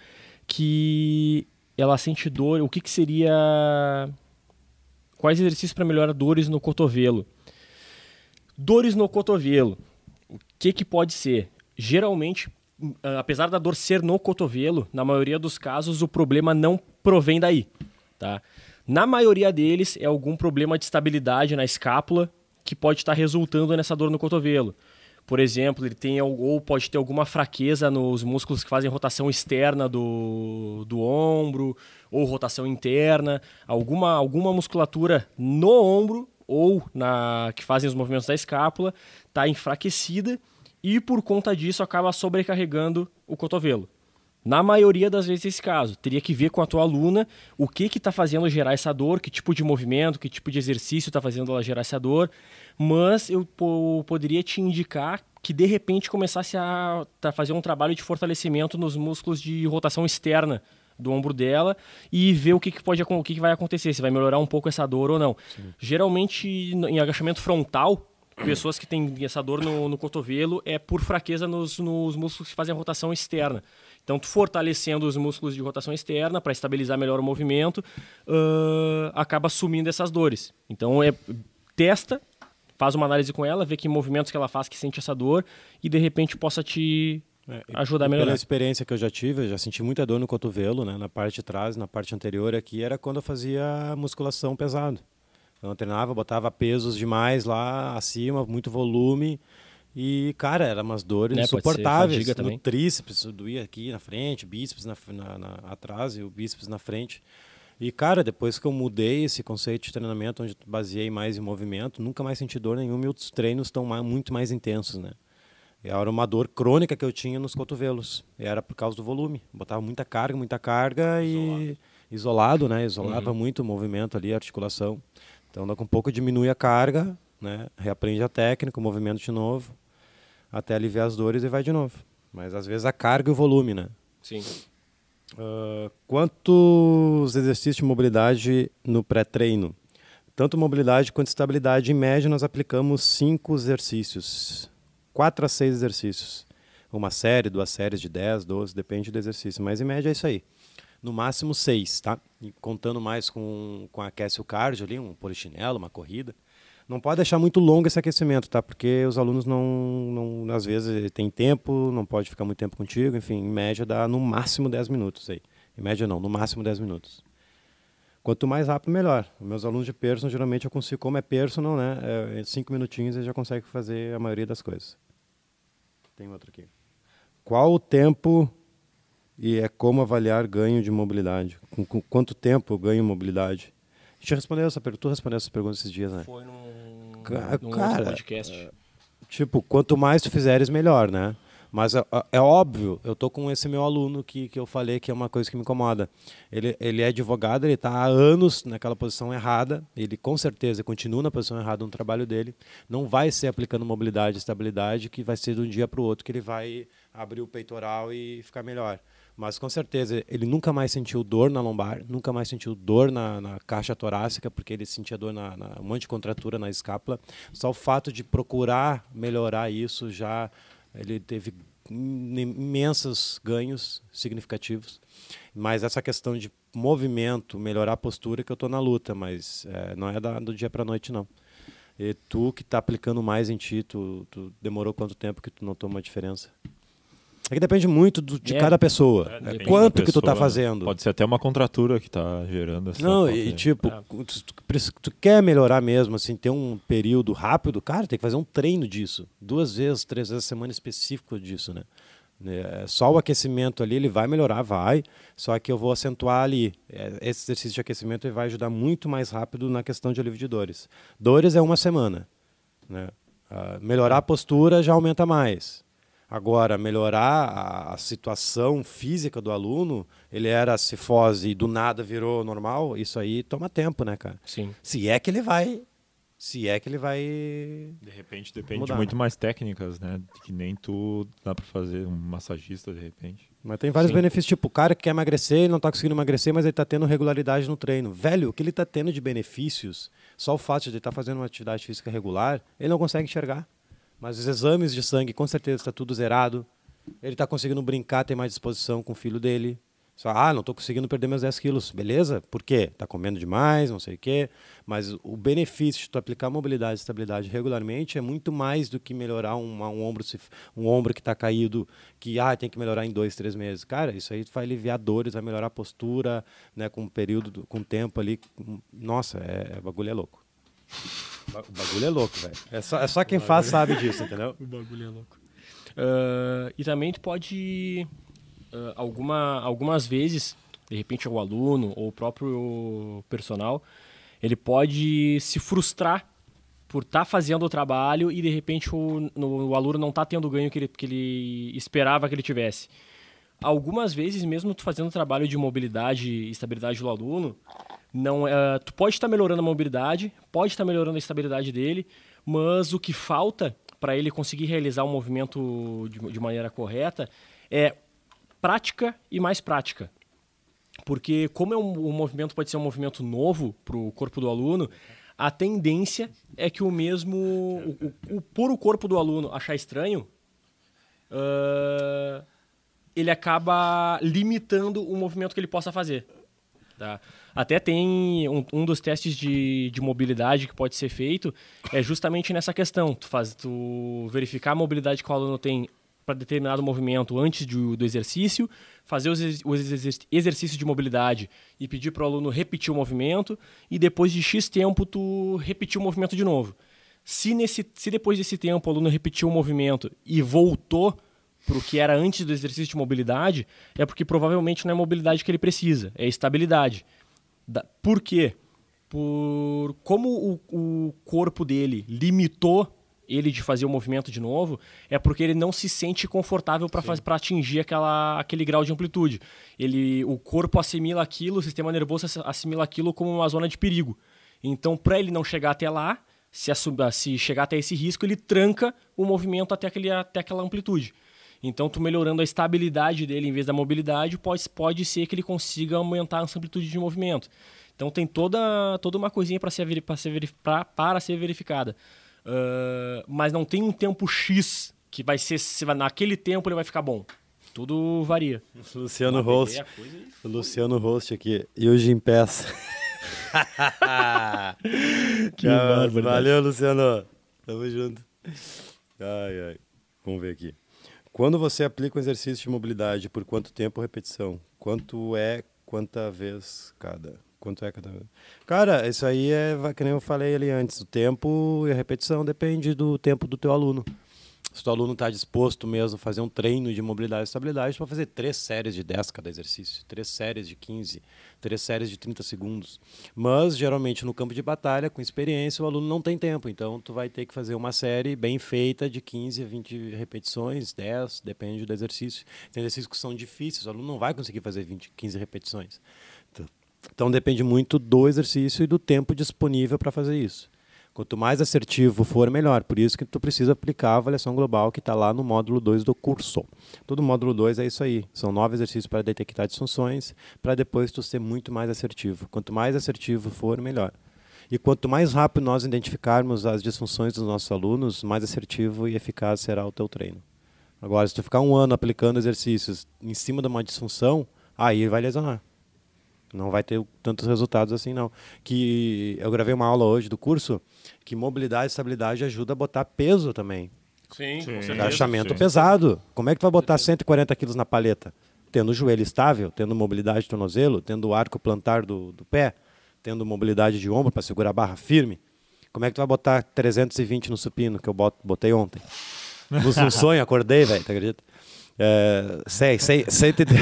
que ela sente dor, o que, que seria... Quais exercícios para melhorar dores no cotovelo? Dores no cotovelo. O que, que pode ser? Geralmente apesar da dor ser no cotovelo, na maioria dos casos o problema não provém daí, tá? Na maioria deles é algum problema de estabilidade na escápula que pode estar resultando nessa dor no cotovelo. por exemplo, ele tem ou pode ter alguma fraqueza nos músculos que fazem rotação externa do, do ombro ou rotação interna, alguma, alguma musculatura no ombro ou na que fazem os movimentos da escápula está enfraquecida e por conta disso acaba sobrecarregando o cotovelo. Na maioria das vezes esse caso, teria que ver com a tua aluna o que que está fazendo gerar essa dor, que tipo de movimento, que tipo de exercício está fazendo ela gerar essa dor, mas eu poderia te indicar que de repente começasse a, a fazer um trabalho de fortalecimento nos músculos de rotação externa do ombro dela e ver o que, que pode o que, que vai acontecer, se vai melhorar um pouco essa dor ou não. Sim. Geralmente em agachamento frontal, pessoas que têm essa dor no, no cotovelo é por fraqueza nos, nos músculos que fazem a rotação externa. Então, fortalecendo os músculos de rotação externa para estabilizar melhor o movimento, uh, acaba sumindo essas dores. Então, é, testa, faz uma análise com ela, vê que movimentos que ela faz que sente essa dor e de repente possa te é, ajudar a melhorar. Pela experiência que eu já tive, eu já senti muita dor no cotovelo, né, na parte de trás, na parte anterior aqui, era quando eu fazia musculação pesado. Eu treinava, botava pesos demais lá acima, muito volume e, cara, eram umas dores né? insuportáveis. No também. tríceps, doía aqui na frente, bíceps na, na, na, atrás e o bíceps na frente. E, cara, depois que eu mudei esse conceito de treinamento, onde baseei mais em movimento, nunca mais senti dor nenhuma e os treinos estão muito mais intensos, né? Era uma dor crônica que eu tinha nos cotovelos. Era por causa do volume. Botava muita carga, muita carga e isolado, né? Isolava uhum. muito o movimento ali, a articulação. Então, daqui um pouco diminui a carga, né? Reaprende a técnica, o movimento de novo até aliviar as dores e vai de novo. Mas às vezes a carga e o volume, né? Sim. Uh, quantos exercícios de mobilidade no pré-treino? Tanto mobilidade quanto estabilidade. Em média, nós aplicamos cinco exercícios. Quatro a seis exercícios. Uma série, duas séries de 10, 12, depende do exercício. Mas em média é isso aí. No máximo seis, tá? E contando mais com, com aquece o cardio ali, um polichinelo, uma corrida. Não pode deixar muito longo esse aquecimento, tá? Porque os alunos não, não às vezes tem tempo, não pode ficar muito tempo contigo, enfim, em média dá no máximo 10 minutos aí. Em média não, no máximo 10 minutos. Quanto mais rápido, melhor. Meus alunos de personal, geralmente eu consigo, como é personal, né? É, cinco minutinhos eles já conseguem fazer a maioria das coisas. Tem outro aqui. Qual o tempo e é como avaliar ganho de mobilidade? Com, com quanto tempo eu ganho mobilidade? A gente respondeu essa pergunta, tu respondeu essa pergunta esses dias, né? Foi num Cara, cara podcast. Tipo, quanto mais tu fizeres, melhor, né? Mas é, é, óbvio, eu tô com esse meu aluno que, que eu falei que é uma coisa que me incomoda. Ele, ele é advogado, ele está há anos naquela posição errada, ele com certeza continua na posição errada no trabalho dele. Não vai ser aplicando mobilidade e estabilidade que vai ser de um dia para o outro que ele vai abrir o peitoral e ficar melhor. Mas com certeza ele nunca mais sentiu dor na lombar, nunca mais sentiu dor na, na caixa torácica, porque ele sentia dor na, na, um monte de contratura na escápula. Só o fato de procurar melhorar isso já ele teve imensos ganhos significativos. Mas essa questão de movimento, melhorar a postura, que eu estou na luta, mas é, não é da, do dia para a noite, não. E tu que está aplicando mais em ti, tu, tu demorou quanto tempo que tu notou uma diferença? É que depende muito do, de é, cada pessoa. É, é Quanto pessoa, que tu tá fazendo. Pode ser até uma contratura que tá gerando essa. Não, e tipo, é. tu, tu, tu, quer melhorar mesmo, assim, ter um período rápido, cara, tem que fazer um treino disso. Duas vezes, três vezes a semana específico disso, né? É, só o aquecimento ali, ele vai melhorar, vai. Só que eu vou acentuar ali. É, esse exercício de aquecimento ele vai ajudar muito mais rápido na questão de alívio de dores. Dores é uma semana. Né? Uh, melhorar a postura já aumenta mais. Agora, melhorar a, a, situação física do aluno, ele era cifose e do nada virou normal, isso aí toma tempo, né, cara? Sim. Se é que ele vai. Se é que ele vai. De repente depende mudar, muito né? mais técnicas, né? Que nem tu dá para fazer um massagista de repente. Mas tem vários Sim. benefícios, tipo, o cara que quer emagrecer, ele não tá conseguindo emagrecer, mas ele tá tendo regularidade no treino. Velho, o que ele tá tendo de benefícios, só o fato de ele estar tá fazendo uma atividade física regular, ele não consegue enxergar. Mas os exames de sangue, com certeza, está tudo zerado. Ele está conseguindo brincar, ter mais disposição com o filho dele. Só, ah, não estou conseguindo perder meus 10 quilos. Beleza? Por quê? Está comendo demais, não sei o quê. Mas o benefício de tu aplicar mobilidade e estabilidade regularmente é muito mais do que melhorar um, ombro, um ombro que está caído, que ah, tem que melhorar em dois, três meses. Cara, isso aí vai aliviar dores, vai melhorar a postura, né, com um período, com tempo ali. Nossa, é, é bagulho é louco. O bagulho é louco, velho. É só, é só quem faz sabe disso, entendeu? O bagulho é louco. Uh, e também tu pode, uh, alguma, algumas vezes, de repente o aluno ou o próprio personal, ele pode se frustrar por estar tá fazendo o trabalho e de repente o, no, o aluno não está tendo o ganho que ele, que ele esperava que ele tivesse. Algumas vezes, mesmo tu fazendo trabalho de mobilidade e estabilidade do aluno, não, uh, tu pode estar melhorando a mobilidade, pode estar melhorando a estabilidade dele, mas o que falta para ele conseguir realizar o movimento de, de maneira correta é prática e mais prática. Porque como é um, um movimento pode ser um movimento novo para o corpo do aluno, a tendência é que o mesmo, o, o, o por o corpo do aluno achar estranho, uh, ele acaba limitando o movimento que ele possa fazer. Tá? Até tem um, um dos testes de, de mobilidade que pode ser feito é justamente nessa questão. Tu, faz, tu verificar a mobilidade que o aluno tem para determinado movimento antes de, do exercício, fazer os, os exercícios de mobilidade e pedir para o aluno repetir o movimento e depois de X tempo tu repetir o movimento de novo. Se, nesse, se depois desse tempo o aluno repetiu o movimento e voltou para o que era antes do exercício de mobilidade, é porque provavelmente não é mobilidade que ele precisa, é estabilidade. Da, por quê? Por como o, o corpo dele limitou ele de fazer o movimento de novo, é porque ele não se sente confortável para atingir aquela, aquele grau de amplitude. Ele, o corpo assimila aquilo, o sistema nervoso assimila aquilo como uma zona de perigo. Então, para ele não chegar até lá, se, se chegar até esse risco, ele tranca o movimento até, aquele, até aquela amplitude. Então, tu melhorando a estabilidade dele em vez da mobilidade, pode, pode ser que ele consiga aumentar a amplitude de movimento. Então, tem toda, toda uma coisinha para ser, ser, para ser verificada. Uh, mas não tem um tempo X que vai ser, se vai, naquele tempo ele vai ficar bom. Tudo varia. Luciano Host. Luciano Host aqui. E o Jim Peça. que Valeu, Luciano. Tamo junto. Ai, ai. Vamos ver aqui. Quando você aplica um exercício de mobilidade, por quanto tempo repetição? Quanto é, quanta vez cada? Quanto é cada vez? Cara, isso aí é, que nem eu falei ali antes, o tempo e a repetição depende do tempo do teu aluno. Se o aluno está disposto mesmo a fazer um treino de mobilidade e estabilidade, pode fazer três séries de 10 cada exercício, três séries de 15, três séries de 30 segundos. Mas, geralmente, no campo de batalha, com experiência, o aluno não tem tempo. Então, tu vai ter que fazer uma série bem feita de 15 a 20 repetições, 10, depende do exercício. Tem exercícios que são difíceis, o aluno não vai conseguir fazer 20, 15 repetições. Então, depende muito do exercício e do tempo disponível para fazer isso. Quanto mais assertivo for, melhor. Por isso que tu precisa aplicar a avaliação global que está lá no módulo 2 do curso. Todo módulo 2 é isso aí. São nove exercícios para detectar disfunções, para depois tu ser muito mais assertivo. Quanto mais assertivo for, melhor. E quanto mais rápido nós identificarmos as disfunções dos nossos alunos, mais assertivo e eficaz será o teu treino. Agora, se tu ficar um ano aplicando exercícios em cima de uma disfunção, aí vai lesionar. Não vai ter tantos resultados assim, não. Que eu gravei uma aula hoje do curso que mobilidade e estabilidade ajuda a botar peso também. Sim, sim. Agachamento sim. pesado. Como é que tu vai botar 140 quilos na paleta? Tendo o joelho estável, tendo mobilidade de tornozelo, tendo o arco plantar do, do pé, tendo mobilidade de ombro para segurar a barra firme. Como é que tu vai botar 320 no supino, que eu botei ontem? No sonho, acordei, velho, tá acredita? É, sei, sei, 110,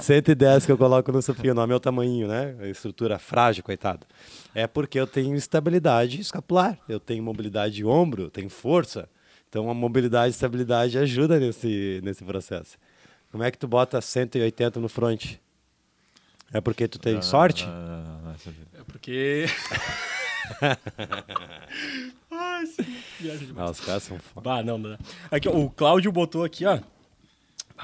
110 que eu coloco no supino, é o meu tamanho, né? A estrutura frágil, coitado. É porque eu tenho estabilidade escapular, eu tenho mobilidade de ombro, tenho força. Então a mobilidade e estabilidade ajuda nesse, nesse processo. Como é que tu bota 180 no front? É porque tu tem sorte? é porque. Ai, ah, os caras são foda. Ah, não, não. Aqui, ó, o Cláudio botou aqui, ó.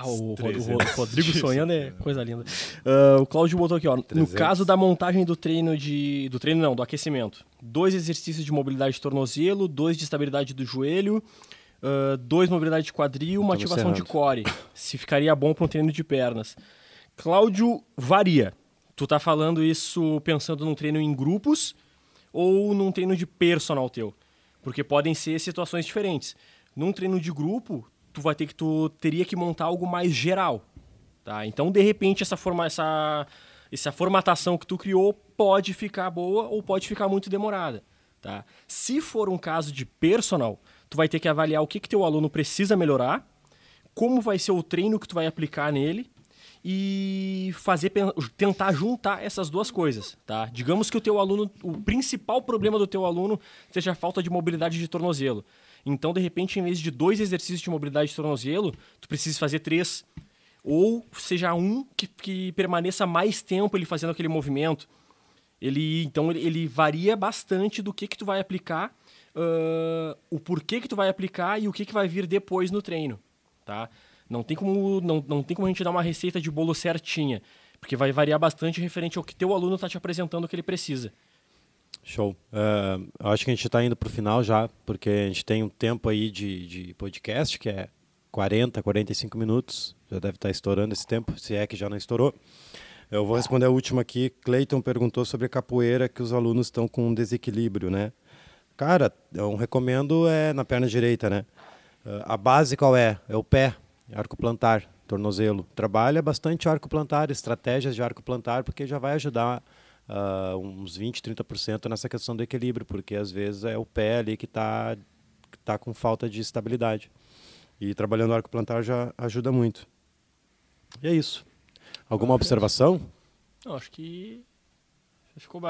Ah, o, o, o Rodrigo sonhando é coisa linda. Uh, o Cláudio botou aqui, ó. 300. No caso da montagem do treino de. Do treino não, do aquecimento. Dois exercícios de mobilidade de tornozelo, dois de estabilidade do joelho, uh, dois mobilidade de quadril, uma ativação de core. Se ficaria bom para um treino de pernas. Cláudio varia. Tu tá falando isso pensando num treino em grupos ou num treino de personal teu? Porque podem ser situações diferentes. Num treino de grupo, tu vai ter que tu teria que montar algo mais geral, tá? Então, de repente, essa forma essa essa formatação que tu criou pode ficar boa ou pode ficar muito demorada, Tá? Se for um caso de personal, tu vai ter que avaliar o que, que teu aluno precisa melhorar, como vai ser o treino que tu vai aplicar nele e fazer tentar juntar essas duas coisas, tá? Digamos que o teu aluno, o principal problema do teu aluno seja a falta de mobilidade de tornozelo. Então, de repente, em vez de dois exercícios de mobilidade de tornozelo, tu precisa fazer três. Ou seja um que, que permaneça mais tempo ele fazendo aquele movimento. Ele, então, ele, ele varia bastante do que, que tu vai aplicar, uh, o porquê que tu vai aplicar e o que, que vai vir depois no treino, tá? Não tem como não, não tem como a gente dar uma receita de bolo certinha, porque vai variar bastante referente ao que teu aluno está te apresentando que ele precisa. Show. Uh, acho que a gente está indo para o final já, porque a gente tem um tempo aí de, de podcast, que é 40, 45 minutos. Já deve estar tá estourando esse tempo, se é que já não estourou. Eu vou responder a última aqui. Cleiton perguntou sobre capoeira, que os alunos estão com um desequilíbrio, né? Cara, eu recomendo é na perna direita, né? Uh, a base qual é? É o pé arco plantar, tornozelo. Trabalha bastante arco plantar, estratégias de arco plantar, porque já vai ajudar uh, uns 20, 30% nessa questão do equilíbrio, porque às vezes é o pé ali que está tá com falta de estabilidade. E trabalhando arco plantar já ajuda muito. E é isso. Alguma observação? Não, acho que ficou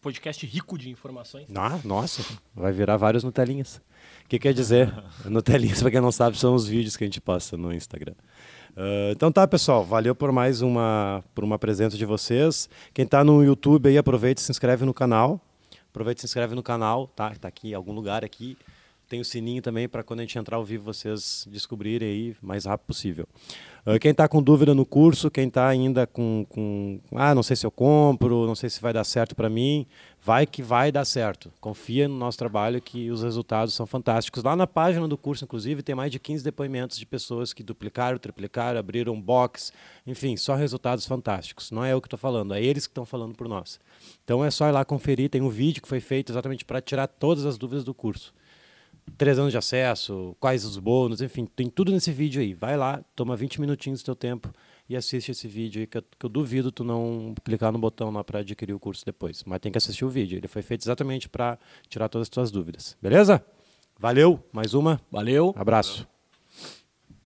podcast rico de informações. Ah, nossa, vai virar vários Nutelinhas. O que quer dizer? Nutelinhas, para quem não sabe, são os vídeos que a gente posta no Instagram. Uh, então tá, pessoal. Valeu por mais uma, por uma presença de vocês. Quem está no YouTube aí, aproveita e se inscreve no canal. Aproveita e se inscreve no canal, tá? Está aqui em algum lugar aqui. Tem o sininho também para quando a gente entrar ao vivo vocês descobrirem aí o mais rápido possível. Uh, quem está com dúvida no curso, quem está ainda com, com, ah, não sei se eu compro, não sei se vai dar certo para mim, vai que vai dar certo. Confia no nosso trabalho que os resultados são fantásticos. Lá na página do curso, inclusive, tem mais de 15 depoimentos de pessoas que duplicaram, triplicaram, abriram box, enfim, só resultados fantásticos. Não é eu que estou falando, é eles que estão falando por nós. Então é só ir lá conferir, tem um vídeo que foi feito exatamente para tirar todas as dúvidas do curso três anos de acesso, quais os bônus, enfim, tem tudo nesse vídeo aí. Vai lá, toma 20 minutinhos do teu tempo e assiste esse vídeo aí, que eu, que eu duvido tu não clicar no botão lá para adquirir o curso depois. Mas tem que assistir o vídeo, ele foi feito exatamente para tirar todas as tuas dúvidas. Beleza? Valeu, mais uma. Valeu. Abraço.